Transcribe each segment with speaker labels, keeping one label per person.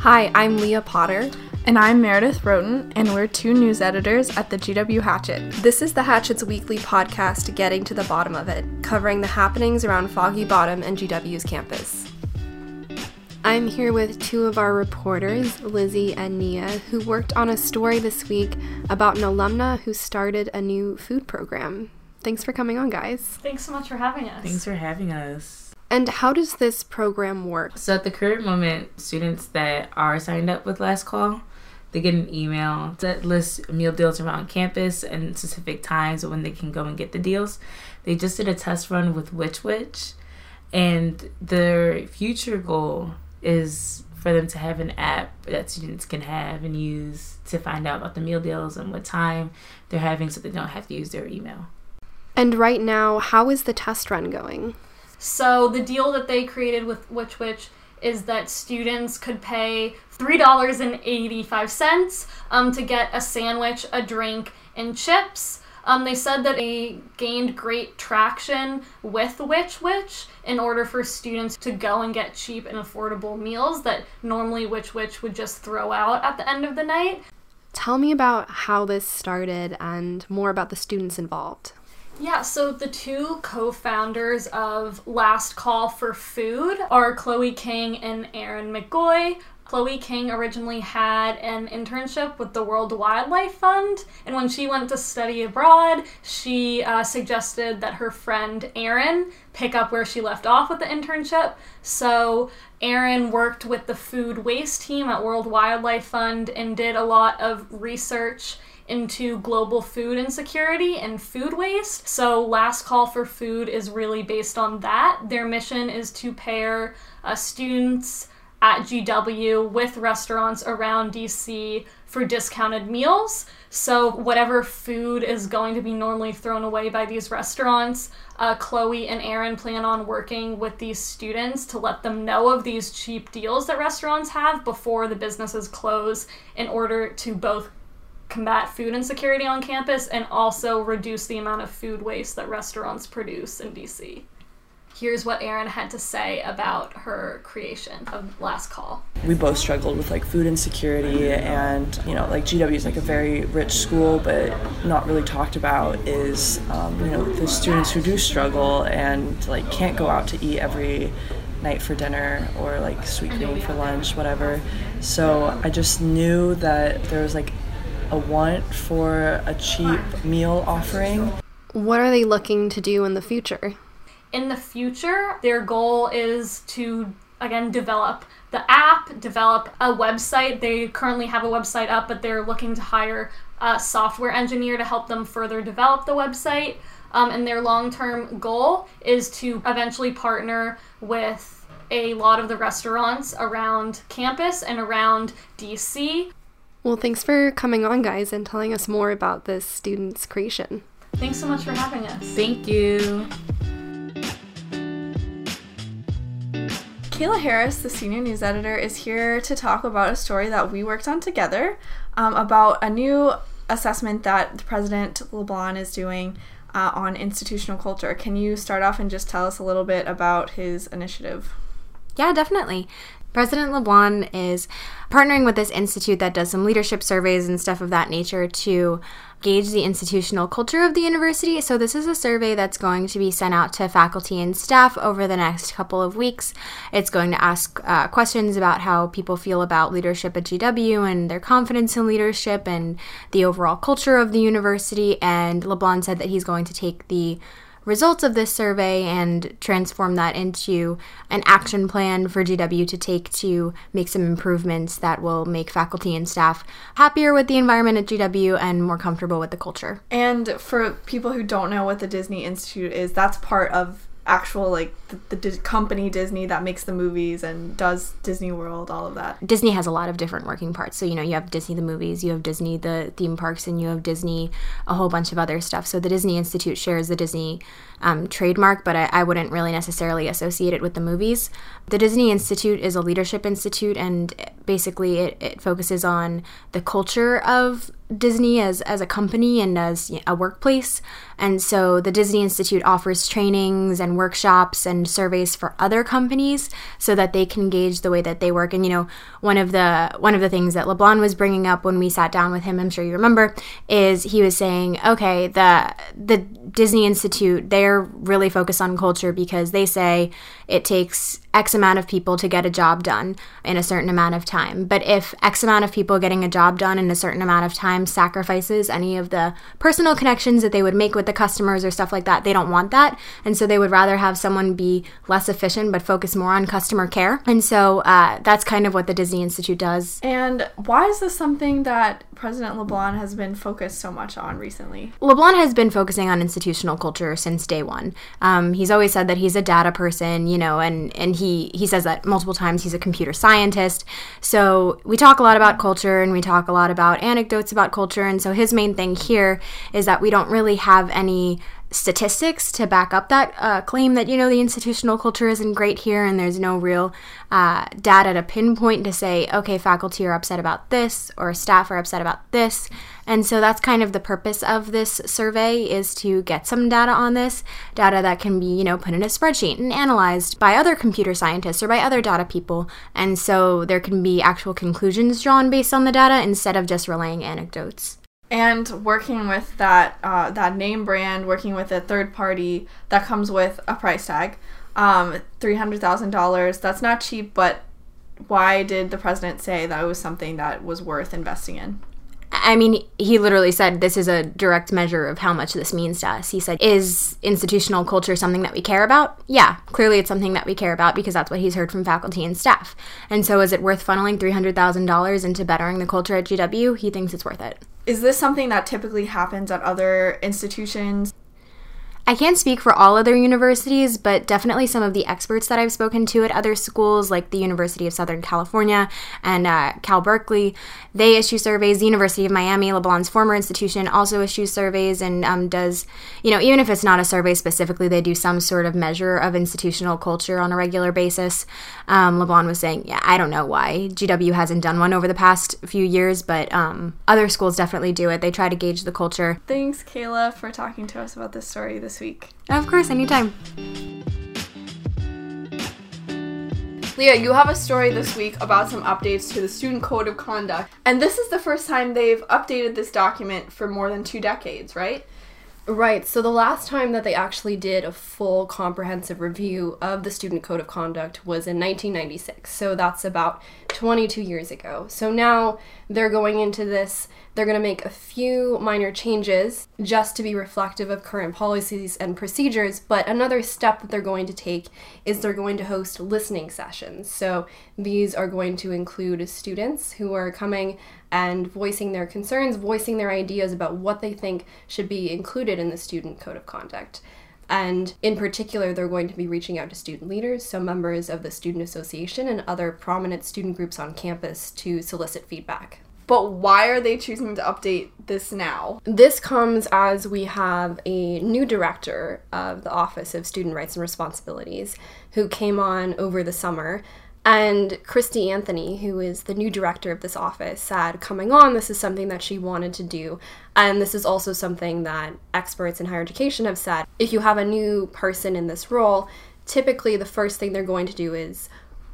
Speaker 1: Hi, I'm Leah Potter.
Speaker 2: And I'm Meredith Roaten, and we're two news editors at the GW Hatchet.
Speaker 1: This is the Hatchet's weekly podcast, Getting to the Bottom of It, covering the happenings around Foggy Bottom and GW's campus. I'm here with two of our reporters, Lizzie and Nia, who worked on a story this week about an alumna who started a new food program. Thanks for coming on, guys.
Speaker 3: Thanks so much for having us.
Speaker 4: Thanks for having us.
Speaker 1: And how does this program work?
Speaker 4: So at the current moment, students that are signed up with Last Call, they get an email that lists meal deals around campus and specific times when they can go and get the deals. They just did a test run with Which Wich, and their future goal is for them to have an app that students can have and use to find out about the meal deals and what time they're having so they don't have to use their email.
Speaker 1: And right now, how is the test run going?
Speaker 3: So the deal that they created with Which Wich is that students could pay $3.85 um, to get a sandwich, a drink, and chips. Um, they said that they gained great traction with Which Wich in order for students to go and get cheap and affordable meals that normally Which Wich would just throw out at the end of the night.
Speaker 1: Tell me about how this started and more about the students involved.
Speaker 3: Yeah, so the two co founders of Last Call for Food are Chloe King and Aaron McGoy. Chloe King originally had an internship with the World Wildlife Fund, and when she went to study abroad, she uh, suggested that her friend Aaron pick up where she left off with the internship. So Aaron worked with the food waste team at World Wildlife Fund and did a lot of research into global food insecurity and food waste. So, Last Call for Food is really based on that. Their mission is to pair uh, students at GW with restaurants around DC for discounted meals. So, whatever food is going to be normally thrown away by these restaurants, uh, Chloe and Aaron plan on working with these students to let them know of these cheap deals that restaurants have before the businesses close in order to both combat food insecurity on campus and also reduce the amount of food waste that restaurants produce in DC. Here's what Erin had to say about her creation of Last Call.
Speaker 5: We both struggled with like food insecurity, and you know, like GW is like a very rich school, but not really talked about is um, you know the students who do struggle and like can't go out to eat every night for dinner or like Sweetgreen for lunch, whatever. So I just knew that there was like a want for a cheap meal offering.
Speaker 1: What are they looking to do in the future?
Speaker 3: In the future, their goal is to again develop the app, develop a website. They currently have a website up, but they're looking to hire a software engineer to help them further develop the website. Um, and their long term goal is to eventually partner with a lot of the restaurants around campus and around DC
Speaker 1: well, thanks for coming on, guys, and telling us more about this student's creation.
Speaker 3: Thanks so much for having us.
Speaker 4: Thank you.
Speaker 2: Kayla Harris, the senior news editor, is here to talk about a story that we worked on together um, about a new assessment that President LeBlanc is doing uh, on institutional culture. Can you start off and just tell us a little bit about his initiative?
Speaker 6: Yeah, definitely. President LeBlanc is partnering with this institute that does some leadership surveys and stuff of that nature to gauge the institutional culture of the university. So, this is a survey that's going to be sent out to faculty and staff over the next couple of weeks. It's going to ask uh, questions about how people feel about leadership at GW and their confidence in leadership and the overall culture of the university. And LeBlanc said that he's going to take the results of this survey and transform that into an action plan for GW to take to make some improvements that will make faculty and staff happier with the environment at GW and more comfortable with the culture.
Speaker 2: And for people who don't know what the Disney Institute is, that's part of actual like the, the company Disney that makes the movies and does Disney World, all of that.
Speaker 6: Disney has a lot of different working parts. So you know, you have Disney the movies, you have Disney the theme parks, and you have Disney a whole bunch of other stuff. So the Disney Institute shares the Disney um, trademark, but I, I wouldn't really necessarily associate it with the movies. The Disney Institute is a leadership institute, and basically it, it focuses on the culture of Disney as, as a company and as a workplace. And so the Disney Institute offers trainings and workshops and surveys for other companies so that they can gauge the way that they work. And you know, one of the one of the things that LeBlanc was bringing up when we sat down with him, I'm sure you remember, is he was saying, okay, the the Disney Institute, they're really focused on culture because they say it takes X amount of people to get a job done in a certain amount of time. But if X amount of people getting a job done in a certain amount of time sacrifices any of the personal connections that they would make with the customers or stuff like that, they don't want that. And so they would rather have someone be less efficient but focus more on customer care. And so uh, that's kind of what the Disney Institute does.
Speaker 2: And why is this something that President LeBlanc has been focused so much on recently?
Speaker 6: LeBlanc has been focusing on institutional culture since day one. Um, he's always said that he's a data person, you know, and, and he, he says that multiple times he's a computer scientist. So we talk a lot about culture and we talk a lot about anecdotes about culture. And so his main thing here is that we don't really have any statistics to back up that uh, claim that you know the institutional culture isn't great here and there's no real uh, data to pinpoint to say okay faculty are upset about this or staff are upset about this and so that's kind of the purpose of this survey is to get some data on this data that can be you know put in a spreadsheet and analyzed by other computer scientists or by other data people and so there can be actual conclusions drawn based on the data instead of just relaying anecdotes
Speaker 2: and working with that uh, that name brand, working with a third party that comes with a price tag, um, three hundred thousand dollars. That's not cheap, but why did the president say that it was something that was worth investing in?
Speaker 6: I mean, he literally said this is a direct measure of how much this means to us. He said, Is institutional culture something that we care about? Yeah, clearly it's something that we care about because that's what he's heard from faculty and staff. And so, is it worth funneling $300,000 into bettering the culture at GW? He thinks it's worth it.
Speaker 2: Is this something that typically happens at other institutions?
Speaker 6: I can't speak for all other universities, but definitely some of the experts that I've spoken to at other schools, like the University of Southern California and uh, Cal Berkeley, they issue surveys. The University of Miami, LeBlanc's former institution, also issues surveys and um, does, you know, even if it's not a survey specifically, they do some sort of measure of institutional culture on a regular basis. Um, was saying, yeah, I don't know why GW hasn't done one over the past few years, but um, other schools definitely do it. They try to gauge the culture.
Speaker 2: Thanks, Kayla, for talking to us about this story this week.
Speaker 6: Of course, anytime.
Speaker 2: Leah, you have a story this week about some updates to the Student Code of Conduct. And this is the first time they've updated this document for more than two decades, right?
Speaker 1: Right. So the last time that they actually did a full comprehensive review of the Student Code of Conduct was in 1996. So that's about 22 years ago. So now they're going into this they're going to make a few minor changes just to be reflective of current policies and procedures, but another step that they're going to take is they're going to host listening sessions. So these are going to include students who are coming and voicing their concerns, voicing their ideas about what they think should be included in the student code of conduct. And in particular, they're going to be reaching out to student leaders, so members of the Student Association and other prominent student groups on campus to solicit feedback.
Speaker 2: But why are they choosing to update this now?
Speaker 1: This comes as we have a new director of the Office of Student Rights and Responsibilities who came on over the summer. And Christy Anthony, who is the new director of this office, said coming on, this is something that she wanted to do. And this is also something that experts in higher education have said. If you have a new person in this role, typically the first thing they're going to do is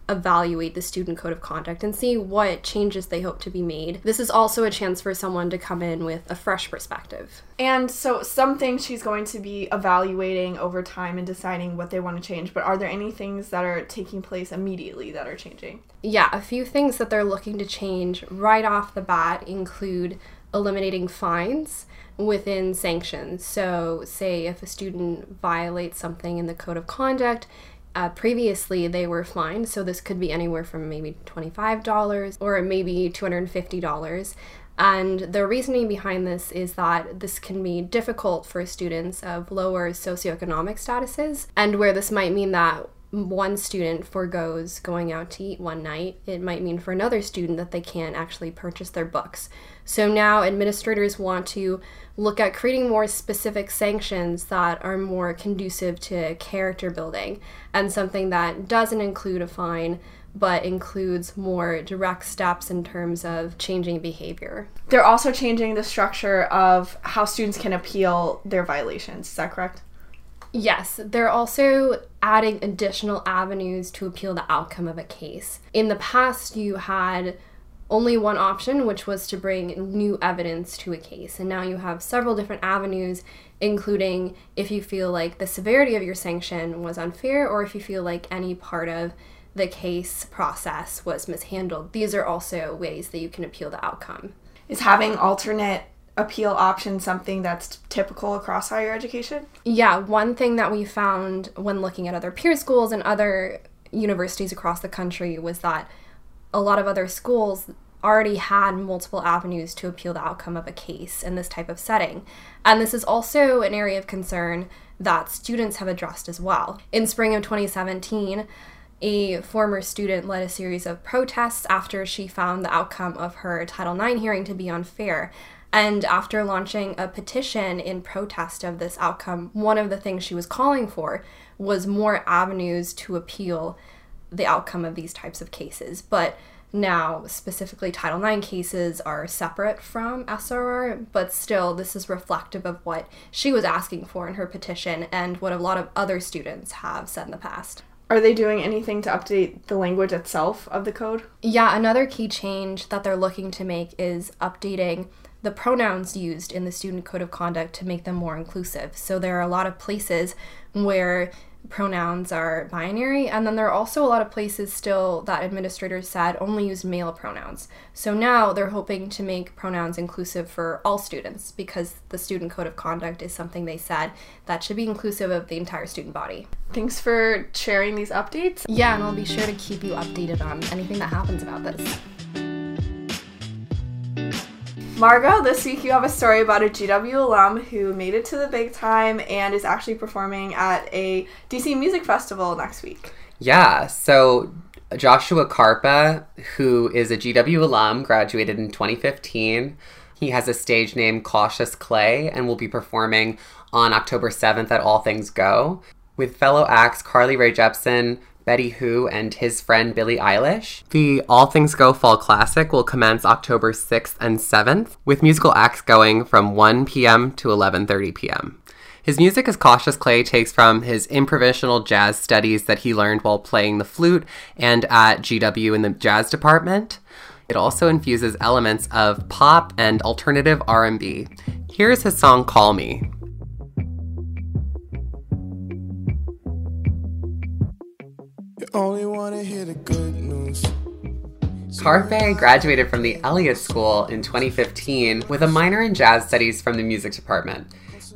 Speaker 1: evaluate the student code of conduct and see what changes they hope to be made. This is also a chance for someone to come in with a fresh perspective.
Speaker 2: And so, some things she's going to be evaluating over time and deciding what they want to change, but are there any things that are taking place immediately that are changing?
Speaker 1: Yeah, a few things that they're looking to change right off the bat include eliminating fines within sanctions. So, say if a student violates something in the code of conduct, uh, previously, they were fined, so this could be anywhere from maybe $25 or maybe $250. And the reasoning behind this is that this can be difficult for students of lower socioeconomic statuses, and where this might mean that one student foregoes going out to eat one night, it might mean for another student that they can't actually purchase their books. So now administrators want to look at creating more specific sanctions that are more conducive to character building and something that doesn't include a fine but includes more direct steps in terms of changing behavior.
Speaker 2: They're also changing the structure of how students can appeal their violations. Is that correct?
Speaker 1: Yes, they're also adding additional avenues to appeal the outcome of a case. In the past, you had only one option, which was to bring new evidence to a case. And now you have several different avenues, including if you feel like the severity of your sanction was unfair or if you feel like any part of the case process was mishandled. These are also ways that you can appeal the outcome.
Speaker 2: Is having alternate appeal options something that's typical across higher education?
Speaker 1: Yeah, one thing that we found when looking at other peer schools and other universities across the country was that a lot of other schools already had multiple avenues to appeal the outcome of a case in this type of setting. And this is also an area of concern that students have addressed as well. In spring of 2017, a former student led a series of protests after she found the outcome of her Title IX hearing to be unfair. And after launching a petition in protest of this outcome, one of the things she was calling for was more avenues to appeal the outcome of these types of cases. But now, specifically, Title IX cases are separate from SRR, but still, this is reflective of what she was asking for in her petition and what a lot of other students have said in the past.
Speaker 2: Are they doing anything to update the language itself of the code?
Speaker 1: Yeah, another key change that they're looking to make is updating the pronouns used in the student code of conduct to make them more inclusive. So there are a lot of places where pronouns are binary, and then there are also a lot of places still that administrators said only use male pronouns. So now they're hoping to make pronouns inclusive for all students because the student code of conduct is something they said that should be inclusive of the entire student body.
Speaker 2: Thanks for sharing these updates.
Speaker 1: Yeah, and I'll be sure to keep you updated on anything that happens about this.
Speaker 2: Margot, this week you have a story about a GW alum who made it to the big time and is actually performing at a DC Music Festival next week.
Speaker 7: Yeah, so Joshua Karpeh, who is a GW alum, graduated in 2015. He has a stage name Cautious Clay and will be performing on October 7th at All Things Go with fellow acts Carly Rae Jepsen, Betty Who, and his friend Billie Eilish. The All Things Go Fall Classic will commence October 6th and 7th, with musical acts going from 1 p.m. to 11:30 p.m. His music as Cautious Clay takes from his improvisational jazz studies that he learned while playing the flute and at GW in the jazz department. It also infuses elements of pop and alternative R&B. Here's his song Call Me.
Speaker 8: Only wanna hear the good news.
Speaker 7: Karpeh graduated from the Elliott School in 2015 with a minor in jazz studies from the music department.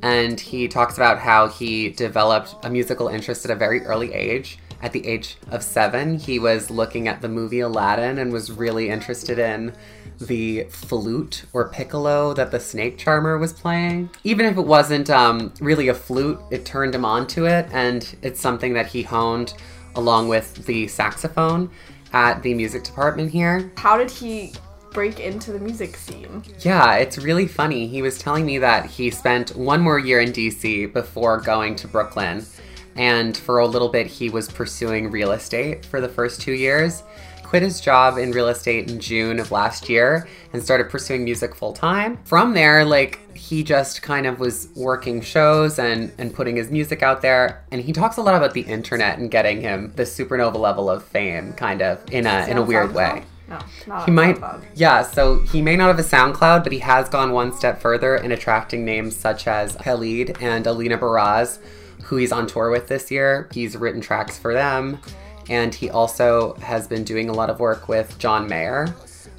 Speaker 7: And he talks about how he developed a musical interest at a very early age. At the age of seven, he was looking at the movie Aladdin and was really interested in the flute or piccolo that the snake charmer was playing. Even if it wasn't um, really a flute, it turned him on to it, and it's something that he honed along with the saxophone at the music department here.
Speaker 2: How did he break into the music scene?
Speaker 7: Yeah, it's really funny. He was telling me that he spent one more year in DC before going to Brooklyn. And for a little bit, he was pursuing real estate for the first two years. Quit his job in real estate in June of last year and started pursuing music full time. From there, like, he just kind of was working shows and, and putting his music out there. And he talks a lot about the internet and getting him the supernova level of fame, kind of, in a, in a weird way.
Speaker 2: No, not
Speaker 7: He might, yeah. So he may not have a SoundCloud, but he has gone one step further in attracting names such as Khalid and Alina Baraz, who he's on tour with this year. He's written tracks for them, and he also has been doing a lot of work with John Mayer,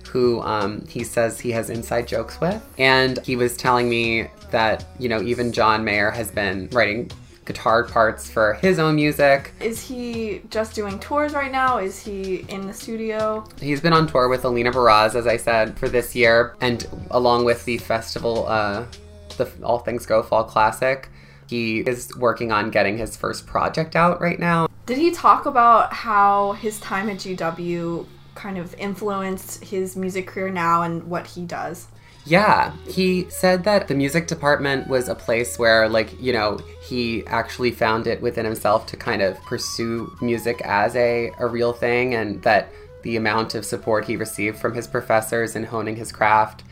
Speaker 7: who um, he says he has inside jokes with. And he was telling me that you know even John Mayer has been writing guitar parts for his own music.
Speaker 2: Is he just doing tours right now? Is he in the studio?
Speaker 7: He's been on tour with Alina Baraz, as I said, for this year, and along with the festival, uh, the All Things Go Fall Classic. He is working on getting his first project out right now.
Speaker 2: Did he talk about how his time at GW kind of influenced his music career now and what he does?
Speaker 7: Yeah, he said that the music department was a place where, like, you know, he actually found it within himself to kind of pursue music as a, a real thing, and that the amount of support he received from his professors in honing his craft.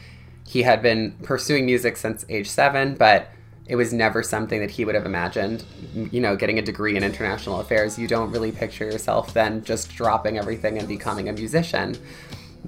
Speaker 7: He had been pursuing music since age seven, but it was never something that he would have imagined. You know, getting a degree in international affairs, you don't really picture yourself then just dropping everything and becoming a musician.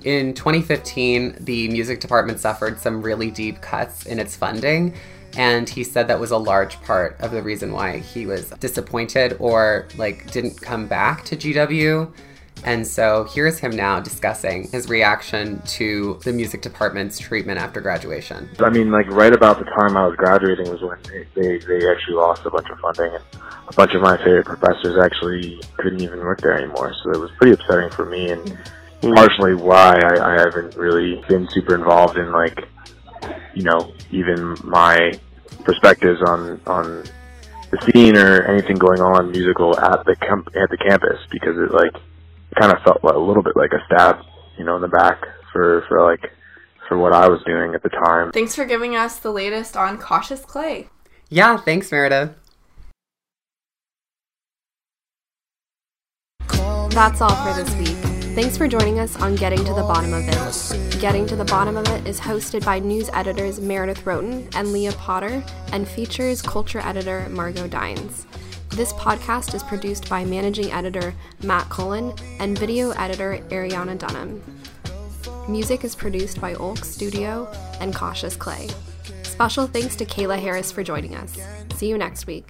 Speaker 7: In 2015, the music department suffered some really deep cuts in its funding, and he said that was a large part of the reason why he was disappointed or like didn't come back to GW. And so here's him now discussing his reaction to the music department's treatment after graduation.
Speaker 9: I mean, like right about the time I was graduating was when they, they, they actually lost a bunch of funding, and a bunch of my favorite professors actually couldn't even work there anymore. So it was pretty upsetting for me, and mm-hmm. partially why I, I haven't really been super involved in like, you know, even my perspectives on on the scene or anything going on musical at the camp at the campus because it like kind of felt a little bit like a stab, you know, in the back for for like for what I was doing at the time.
Speaker 2: Thanks for giving us the latest on Cautious Clay.
Speaker 7: Yeah, thanks, Merida.
Speaker 1: That's all for this week. Thanks for joining us on Getting to the Bottom of It. Getting to the Bottom of It is hosted by news editors Meredith Roaten and Leah Potter and features culture editor Margot Dines. This podcast is produced by managing editor Matt Cullen and video editor Ariana Dunham. Music is produced by Olk Studio and Cautious Clay. Special thanks to Kayla Harris for joining us. See you next week.